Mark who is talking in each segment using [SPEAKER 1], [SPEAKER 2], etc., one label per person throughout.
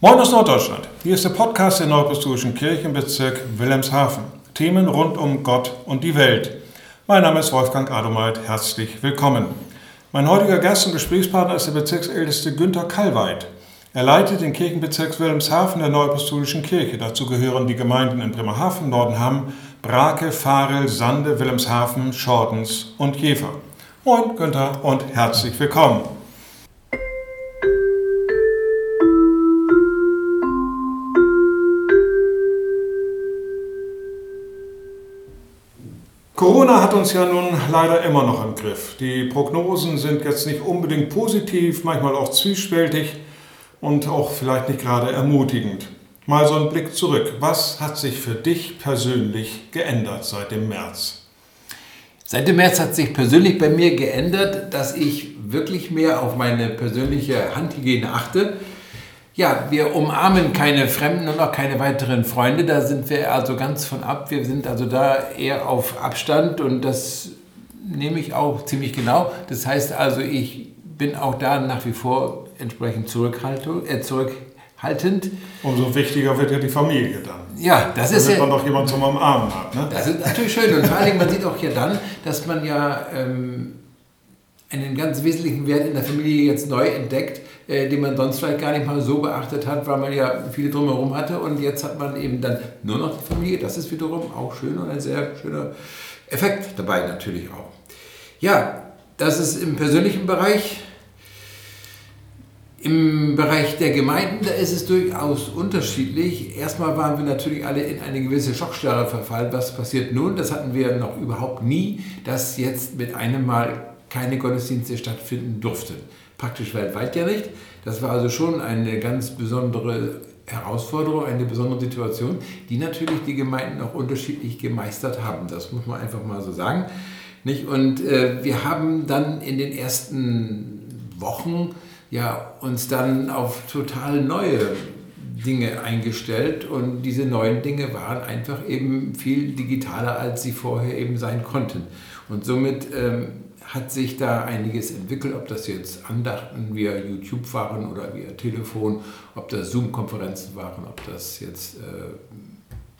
[SPEAKER 1] Moin aus Norddeutschland. Hier ist der Podcast der Neuapostolischen Kirchenbezirk Wilhelmshaven. Themen rund um Gott und die Welt. Mein Name ist Wolfgang Adomeit. Herzlich willkommen. Mein heutiger Gast und Gesprächspartner ist der Bezirksälteste Günther Kallweit. Er leitet den Kirchenbezirk Wilhelmshaven der Neuapostolischen Kirche. Dazu gehören die Gemeinden in Bremerhaven, Nordenham, Brake, Farel, Sande, Wilhelmshaven, Schortens und Jever. Moin Günther und herzlich willkommen. Corona hat uns ja nun leider immer noch im Griff. Die Prognosen sind jetzt nicht unbedingt positiv, manchmal auch zwiespältig und auch vielleicht nicht gerade ermutigend. Mal so ein Blick zurück. Was hat sich für dich persönlich geändert seit dem März?
[SPEAKER 2] Seit dem März hat sich persönlich bei mir geändert, dass ich wirklich mehr auf meine persönliche Handhygiene achte ja, wir umarmen keine Fremden und auch keine weiteren Freunde. Da sind wir also ganz von ab. Wir sind also da eher auf Abstand und das nehme ich auch ziemlich genau. Das heißt also, ich bin auch da nach wie vor entsprechend äh, zurückhaltend.
[SPEAKER 1] Umso wichtiger wird ja die Familie dann.
[SPEAKER 2] Ja, das Damit ist ja.
[SPEAKER 1] man doch jemanden zum Umarmen hat. Ne?
[SPEAKER 2] Das ist natürlich schön. Und vor allem, man sieht auch hier dann, dass man ja ähm, einen ganz wesentlichen Wert in der Familie jetzt neu entdeckt, äh, den man sonst vielleicht gar nicht mal so beachtet hat, weil man ja viele drumherum hatte und jetzt hat man eben dann nur noch die Familie. Das ist wiederum auch schön und ein sehr schöner Effekt dabei natürlich auch. Ja, das ist im persönlichen Bereich. Im Bereich der Gemeinden, da ist es durchaus unterschiedlich. Erstmal waren wir natürlich alle in eine gewisse Schockstarre verfallen. Was passiert nun? Das hatten wir noch überhaupt nie, dass jetzt mit einem Mal keine Gottesdienste stattfinden durften. Praktisch weltweit ja nicht. Das war also schon eine ganz besondere Herausforderung, eine besondere Situation, die natürlich die Gemeinden auch unterschiedlich gemeistert haben. Das muss man einfach mal so sagen. Nicht? Und äh, wir haben dann in den ersten Wochen ja, uns dann auf total neue Dinge eingestellt und diese neuen Dinge waren einfach eben viel digitaler, als sie vorher eben sein konnten. Und somit ähm, hat sich da einiges entwickelt, ob das jetzt Andachten via YouTube waren oder via Telefon, ob das Zoom-Konferenzen waren, ob das jetzt, äh,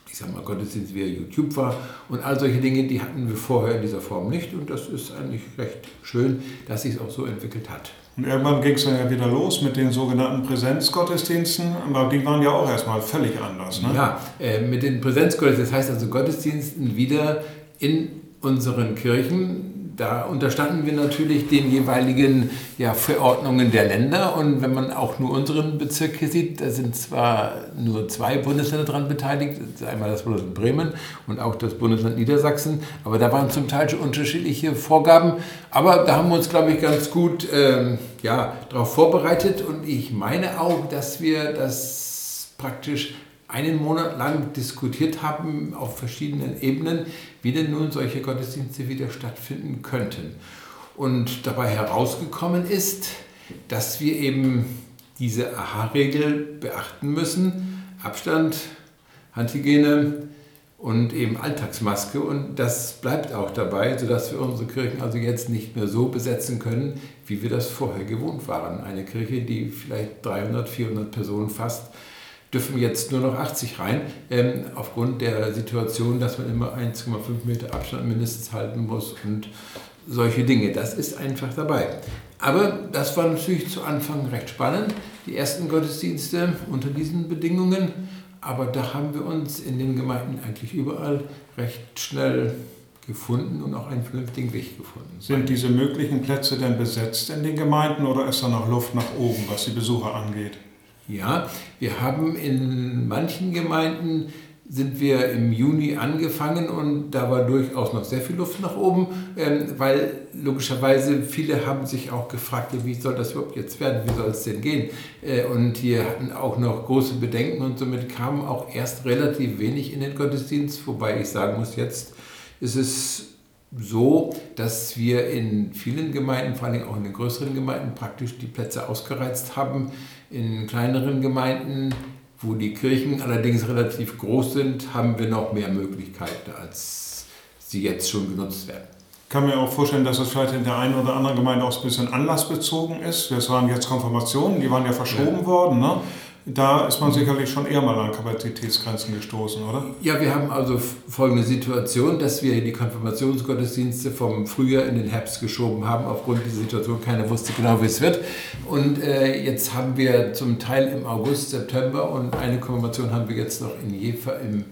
[SPEAKER 2] ich sag mal, Gottesdienst via YouTube war und all solche Dinge, die hatten wir vorher in dieser Form nicht und das ist eigentlich recht schön, dass sich es auch so entwickelt hat.
[SPEAKER 1] Und irgendwann ging es dann ja wieder los mit den sogenannten Präsenzgottesdiensten, aber die waren ja auch erstmal völlig anders. Ne?
[SPEAKER 2] Ja, äh, mit den Präsenzgottesdiensten, das heißt also Gottesdiensten wieder in unseren Kirchen, da unterstanden wir natürlich den jeweiligen ja, Verordnungen der Länder. Und wenn man auch nur unseren Bezirk hier sieht, da sind zwar nur zwei Bundesländer daran beteiligt, einmal das Bundesland Bremen und auch das Bundesland Niedersachsen. Aber da waren zum Teil schon unterschiedliche Vorgaben. Aber da haben wir uns, glaube ich, ganz gut ähm, ja, darauf vorbereitet. Und ich meine auch, dass wir das praktisch einen Monat lang diskutiert haben auf verschiedenen Ebenen, wie denn nun solche Gottesdienste wieder stattfinden könnten. Und dabei herausgekommen ist, dass wir eben diese AHA-Regel beachten müssen. Abstand, Handhygiene und eben Alltagsmaske. Und das bleibt auch dabei, sodass wir unsere Kirchen also jetzt nicht mehr so besetzen können, wie wir das vorher gewohnt waren. Eine Kirche, die vielleicht 300, 400 Personen fasst, dürfen jetzt nur noch 80 rein, ähm, aufgrund der Situation, dass man immer 1,5 Meter Abstand mindestens halten muss und solche Dinge. Das ist einfach dabei. Aber das war natürlich zu Anfang recht spannend, die ersten Gottesdienste unter diesen Bedingungen. Aber da haben wir uns in den Gemeinden eigentlich überall recht schnell gefunden und auch einen vernünftigen Weg gefunden.
[SPEAKER 1] Sind diese möglichen Plätze denn besetzt in den Gemeinden oder ist da noch Luft nach oben, was die Besucher angeht?
[SPEAKER 2] Ja, wir haben in manchen Gemeinden sind wir im Juni angefangen und da war durchaus noch sehr viel Luft nach oben, ähm, weil logischerweise viele haben sich auch gefragt, wie soll das überhaupt jetzt werden, wie soll es denn gehen? Äh, und wir hatten auch noch große Bedenken und somit kamen auch erst relativ wenig in den Gottesdienst, wobei ich sagen muss, jetzt ist es so, dass wir in vielen Gemeinden, vor allem auch in den größeren Gemeinden, praktisch die Plätze ausgereizt haben. In kleineren Gemeinden, wo die Kirchen allerdings relativ groß sind, haben wir noch mehr Möglichkeiten, als sie jetzt schon genutzt werden.
[SPEAKER 1] Ich kann mir auch vorstellen, dass es vielleicht in der einen oder anderen Gemeinde auch ein bisschen anlassbezogen ist. Das waren jetzt Konfirmationen, die waren ja verschoben ja. worden. Ne? Da ist man sicherlich schon eher mal an Kapazitätsgrenzen gestoßen, oder?
[SPEAKER 2] Ja, wir haben also folgende Situation, dass wir die Konfirmationsgottesdienste vom Frühjahr in den Herbst geschoben haben, aufgrund dieser Situation. Keiner wusste genau, wie es wird. Und äh, jetzt haben wir zum Teil im August, September und eine Konfirmation haben wir jetzt noch in Jever im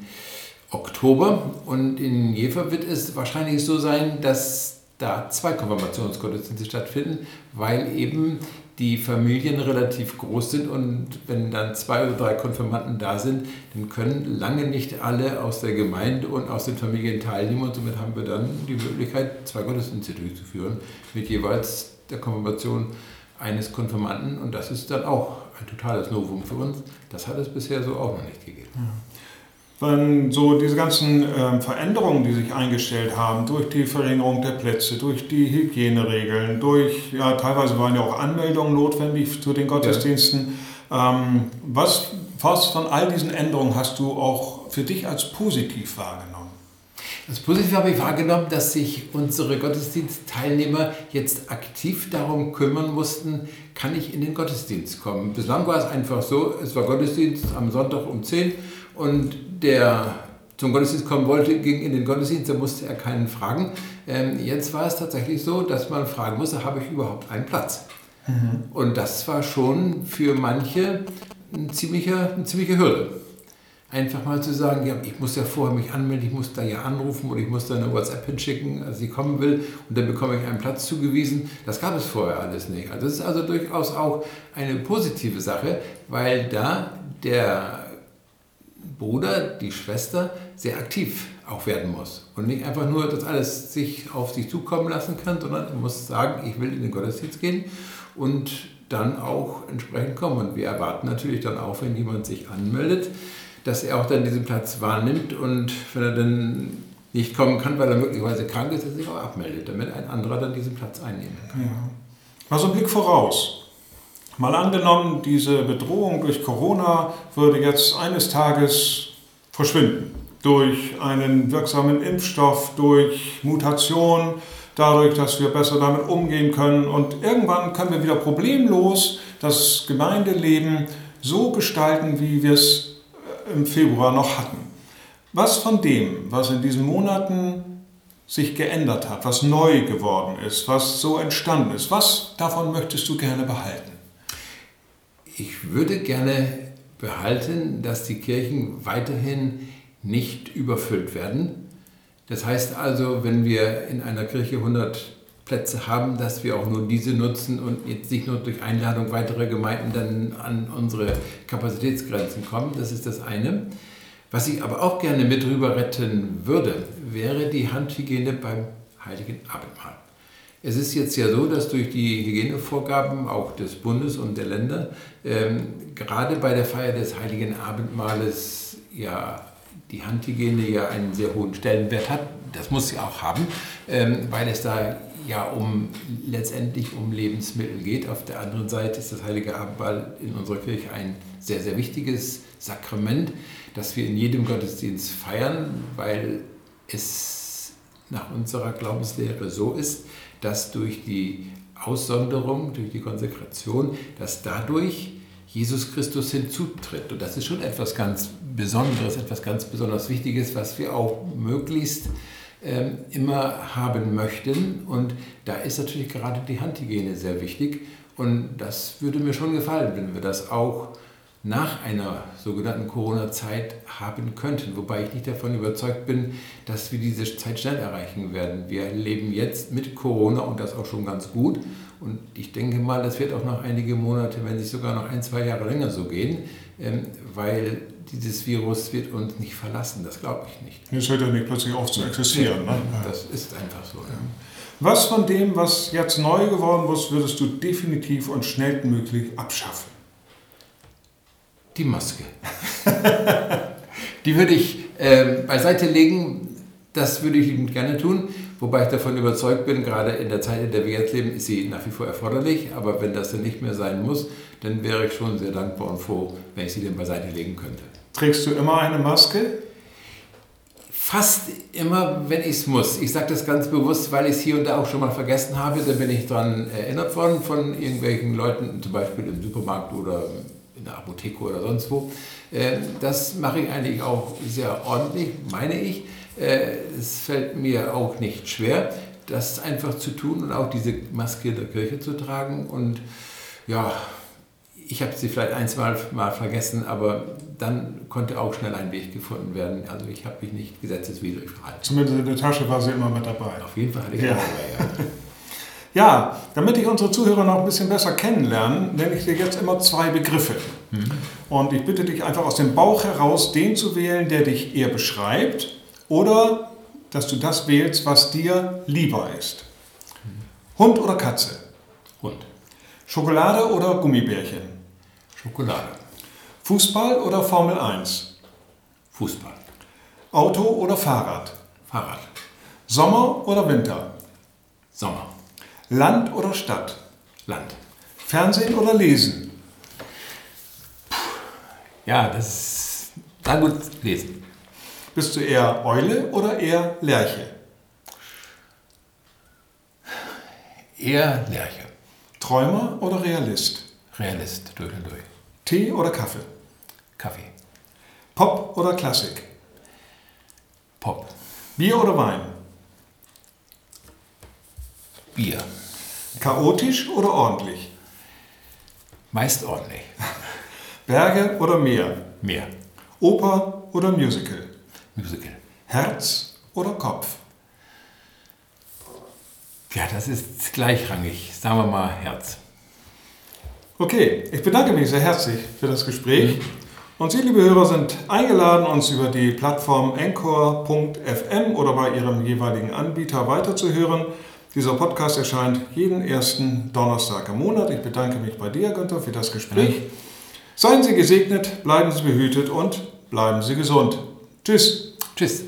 [SPEAKER 2] Oktober. Und in Jever wird es wahrscheinlich so sein, dass da zwei Konfirmationsgottesdienste stattfinden, weil eben die Familien relativ groß sind und wenn dann zwei oder drei Konfirmanden da sind, dann können lange nicht alle aus der Gemeinde und aus den Familien teilnehmen und somit haben wir dann die Möglichkeit, zwei Gottesdienste durchzuführen mit jeweils der Konfirmation eines Konfirmanden und das ist dann auch ein totales Novum für uns. Das hat es bisher so auch noch nicht gegeben. Ja
[SPEAKER 1] wenn so diese ganzen äh, Veränderungen, die sich eingestellt haben, durch die Verringerung der Plätze, durch die Hygieneregeln, durch, ja, teilweise waren ja auch Anmeldungen notwendig zu den Gottesdiensten. Ja. Ähm, was, was von all diesen Änderungen hast du auch für dich als positiv wahrgenommen?
[SPEAKER 2] Als positiv habe ich wahrgenommen, dass sich unsere Gottesdienstteilnehmer jetzt aktiv darum kümmern mussten, kann ich in den Gottesdienst kommen. Bislang war es einfach so, es war Gottesdienst am Sonntag um 10 und der zum Gottesdienst kommen wollte, ging in den Gottesdienst, da musste er keinen fragen. Ähm, jetzt war es tatsächlich so, dass man fragen musste, habe ich überhaupt einen Platz? Mhm. Und das war schon für manche ein ziemlicher, eine ziemliche Hürde. Einfach mal zu sagen, ja, ich muss ja vorher mich anmelden, ich muss da ja anrufen oder ich muss da eine WhatsApp hinschicken, als ich kommen will und dann bekomme ich einen Platz zugewiesen. Das gab es vorher alles nicht. Also das ist also durchaus auch eine positive Sache, weil da der Bruder, die Schwester sehr aktiv auch werden muss und nicht einfach nur das alles sich auf sich zukommen lassen kann, sondern er muss sagen, ich will in den Gottesdienst gehen und dann auch entsprechend kommen. Und wir erwarten natürlich dann auch, wenn jemand sich anmeldet, dass er auch dann diesen Platz wahrnimmt und wenn er dann nicht kommen kann, weil er möglicherweise krank ist, dass er sich auch abmeldet, damit ein anderer dann diesen Platz einnehmen kann. Ja.
[SPEAKER 1] Mal so ein Blick voraus. Mal angenommen, diese Bedrohung durch Corona würde jetzt eines Tages verschwinden. Durch einen wirksamen Impfstoff, durch Mutation, dadurch, dass wir besser damit umgehen können. Und irgendwann können wir wieder problemlos das Gemeindeleben so gestalten, wie wir es äh, im Februar noch hatten. Was von dem, was in diesen Monaten sich geändert hat, was neu geworden ist, was so entstanden ist, was davon möchtest du gerne behalten?
[SPEAKER 2] Ich würde gerne behalten, dass die Kirchen weiterhin nicht überfüllt werden. Das heißt also, wenn wir in einer Kirche 100 Plätze haben, dass wir auch nur diese nutzen und jetzt nicht nur durch Einladung weiterer Gemeinden dann an unsere Kapazitätsgrenzen kommen. Das ist das eine. Was ich aber auch gerne mit rüber retten würde, wäre die Handhygiene beim Heiligen Abendmahl. Es ist jetzt ja so, dass durch die Hygienevorgaben auch des Bundes und der Länder ähm, gerade bei der Feier des Heiligen Abendmahles ja die Handhygiene ja einen sehr hohen Stellenwert hat. Das muss sie auch haben, ähm, weil es da ja um letztendlich um Lebensmittel geht. Auf der anderen Seite ist das Heilige Abendmahl in unserer Kirche ein sehr, sehr wichtiges Sakrament, das wir in jedem Gottesdienst feiern, weil es nach unserer Glaubenslehre so ist, dass durch die Aussonderung, durch die Konsekration, dass dadurch Jesus Christus hinzutritt. Und das ist schon etwas ganz Besonderes, etwas ganz besonders Wichtiges, was wir auch möglichst ähm, immer haben möchten. Und da ist natürlich gerade die Handhygiene sehr wichtig. Und das würde mir schon gefallen, wenn wir das auch nach einer sogenannten Corona-Zeit haben könnten. Wobei ich nicht davon überzeugt bin, dass wir diese Zeit schnell erreichen werden. Wir leben jetzt mit Corona und das auch schon ganz gut. Und ich denke mal, das wird auch noch einige Monate, wenn nicht sogar noch ein, zwei Jahre länger so gehen, ähm, weil dieses Virus wird uns nicht verlassen. Das glaube ich nicht.
[SPEAKER 1] Es hört ja nicht plötzlich auf zu existieren.
[SPEAKER 2] Ne? Das ist einfach so. Ja.
[SPEAKER 1] Was von dem, was jetzt neu geworden ist, würdest du definitiv und schnellstmöglich abschaffen?
[SPEAKER 2] Die Maske. die würde ich äh, beiseite legen, das würde ich liebend gerne tun, wobei ich davon überzeugt bin, gerade in der Zeit, in der wir jetzt leben, ist sie nach wie vor erforderlich, aber wenn das dann nicht mehr sein muss, dann wäre ich schon sehr dankbar und froh, wenn ich sie dann beiseite legen könnte.
[SPEAKER 1] Trägst du immer eine Maske?
[SPEAKER 2] Fast immer, wenn ich es muss. Ich sage das ganz bewusst, weil ich es hier und da auch schon mal vergessen habe. Da bin ich daran erinnert worden von irgendwelchen Leuten, zum Beispiel im Supermarkt oder in der Apotheke oder sonst wo. Äh, das mache ich eigentlich auch sehr ordentlich, meine ich. Äh, es fällt mir auch nicht schwer, das einfach zu tun und auch diese Maske der Kirche zu tragen. Und ja, ich habe sie vielleicht ein, zwei Mal vergessen, aber dann konnte auch schnell ein Weg gefunden werden. Also ich habe mich nicht gesetzeswidrig verhalten.
[SPEAKER 1] Zumindest in der Tasche war sie immer mit dabei.
[SPEAKER 2] Auf jeden Fall hatte ich ja. dabei,
[SPEAKER 1] ja. ja, damit ich unsere Zuhörer noch ein bisschen besser kennenlernen, nenne ich dir jetzt immer zwei Begriffe. Mhm. Und ich bitte dich einfach aus dem Bauch heraus, den zu wählen, der dich eher beschreibt oder dass du das wählst, was dir lieber ist. Mhm. Hund oder Katze?
[SPEAKER 2] Hund.
[SPEAKER 1] Schokolade oder Gummibärchen?
[SPEAKER 2] Schokolade.
[SPEAKER 1] Fußball oder Formel 1?
[SPEAKER 2] Fußball.
[SPEAKER 1] Auto oder Fahrrad?
[SPEAKER 2] Fahrrad.
[SPEAKER 1] Sommer oder Winter?
[SPEAKER 2] Sommer.
[SPEAKER 1] Land oder Stadt?
[SPEAKER 2] Land.
[SPEAKER 1] Fernsehen oder Lesen?
[SPEAKER 2] Ja, das ist. Na gut, lesen.
[SPEAKER 1] Bist du eher Eule oder eher Lerche?
[SPEAKER 2] Eher Lerche.
[SPEAKER 1] Träumer oder Realist?
[SPEAKER 2] Realist, durch und durch.
[SPEAKER 1] Tee oder Kaffee?
[SPEAKER 2] Kaffee.
[SPEAKER 1] Pop oder Klassik?
[SPEAKER 2] Pop.
[SPEAKER 1] Bier oder Wein?
[SPEAKER 2] Bier.
[SPEAKER 1] Chaotisch oder ordentlich?
[SPEAKER 2] Meist ordentlich.
[SPEAKER 1] Berge oder Meer?
[SPEAKER 2] Meer.
[SPEAKER 1] Oper oder Musical?
[SPEAKER 2] Musical.
[SPEAKER 1] Herz oder Kopf?
[SPEAKER 2] Ja, das ist gleichrangig. Sagen wir mal Herz.
[SPEAKER 1] Okay, ich bedanke mich sehr herzlich für das Gespräch. Und Sie, liebe Hörer, sind eingeladen, uns über die Plattform encore.fm oder bei Ihrem jeweiligen Anbieter weiterzuhören. Dieser Podcast erscheint jeden ersten Donnerstag im Monat. Ich bedanke mich bei dir, Günther, für das Gespräch. Seien Sie gesegnet, bleiben Sie behütet und bleiben Sie gesund. Tschüss.
[SPEAKER 2] Tschüss.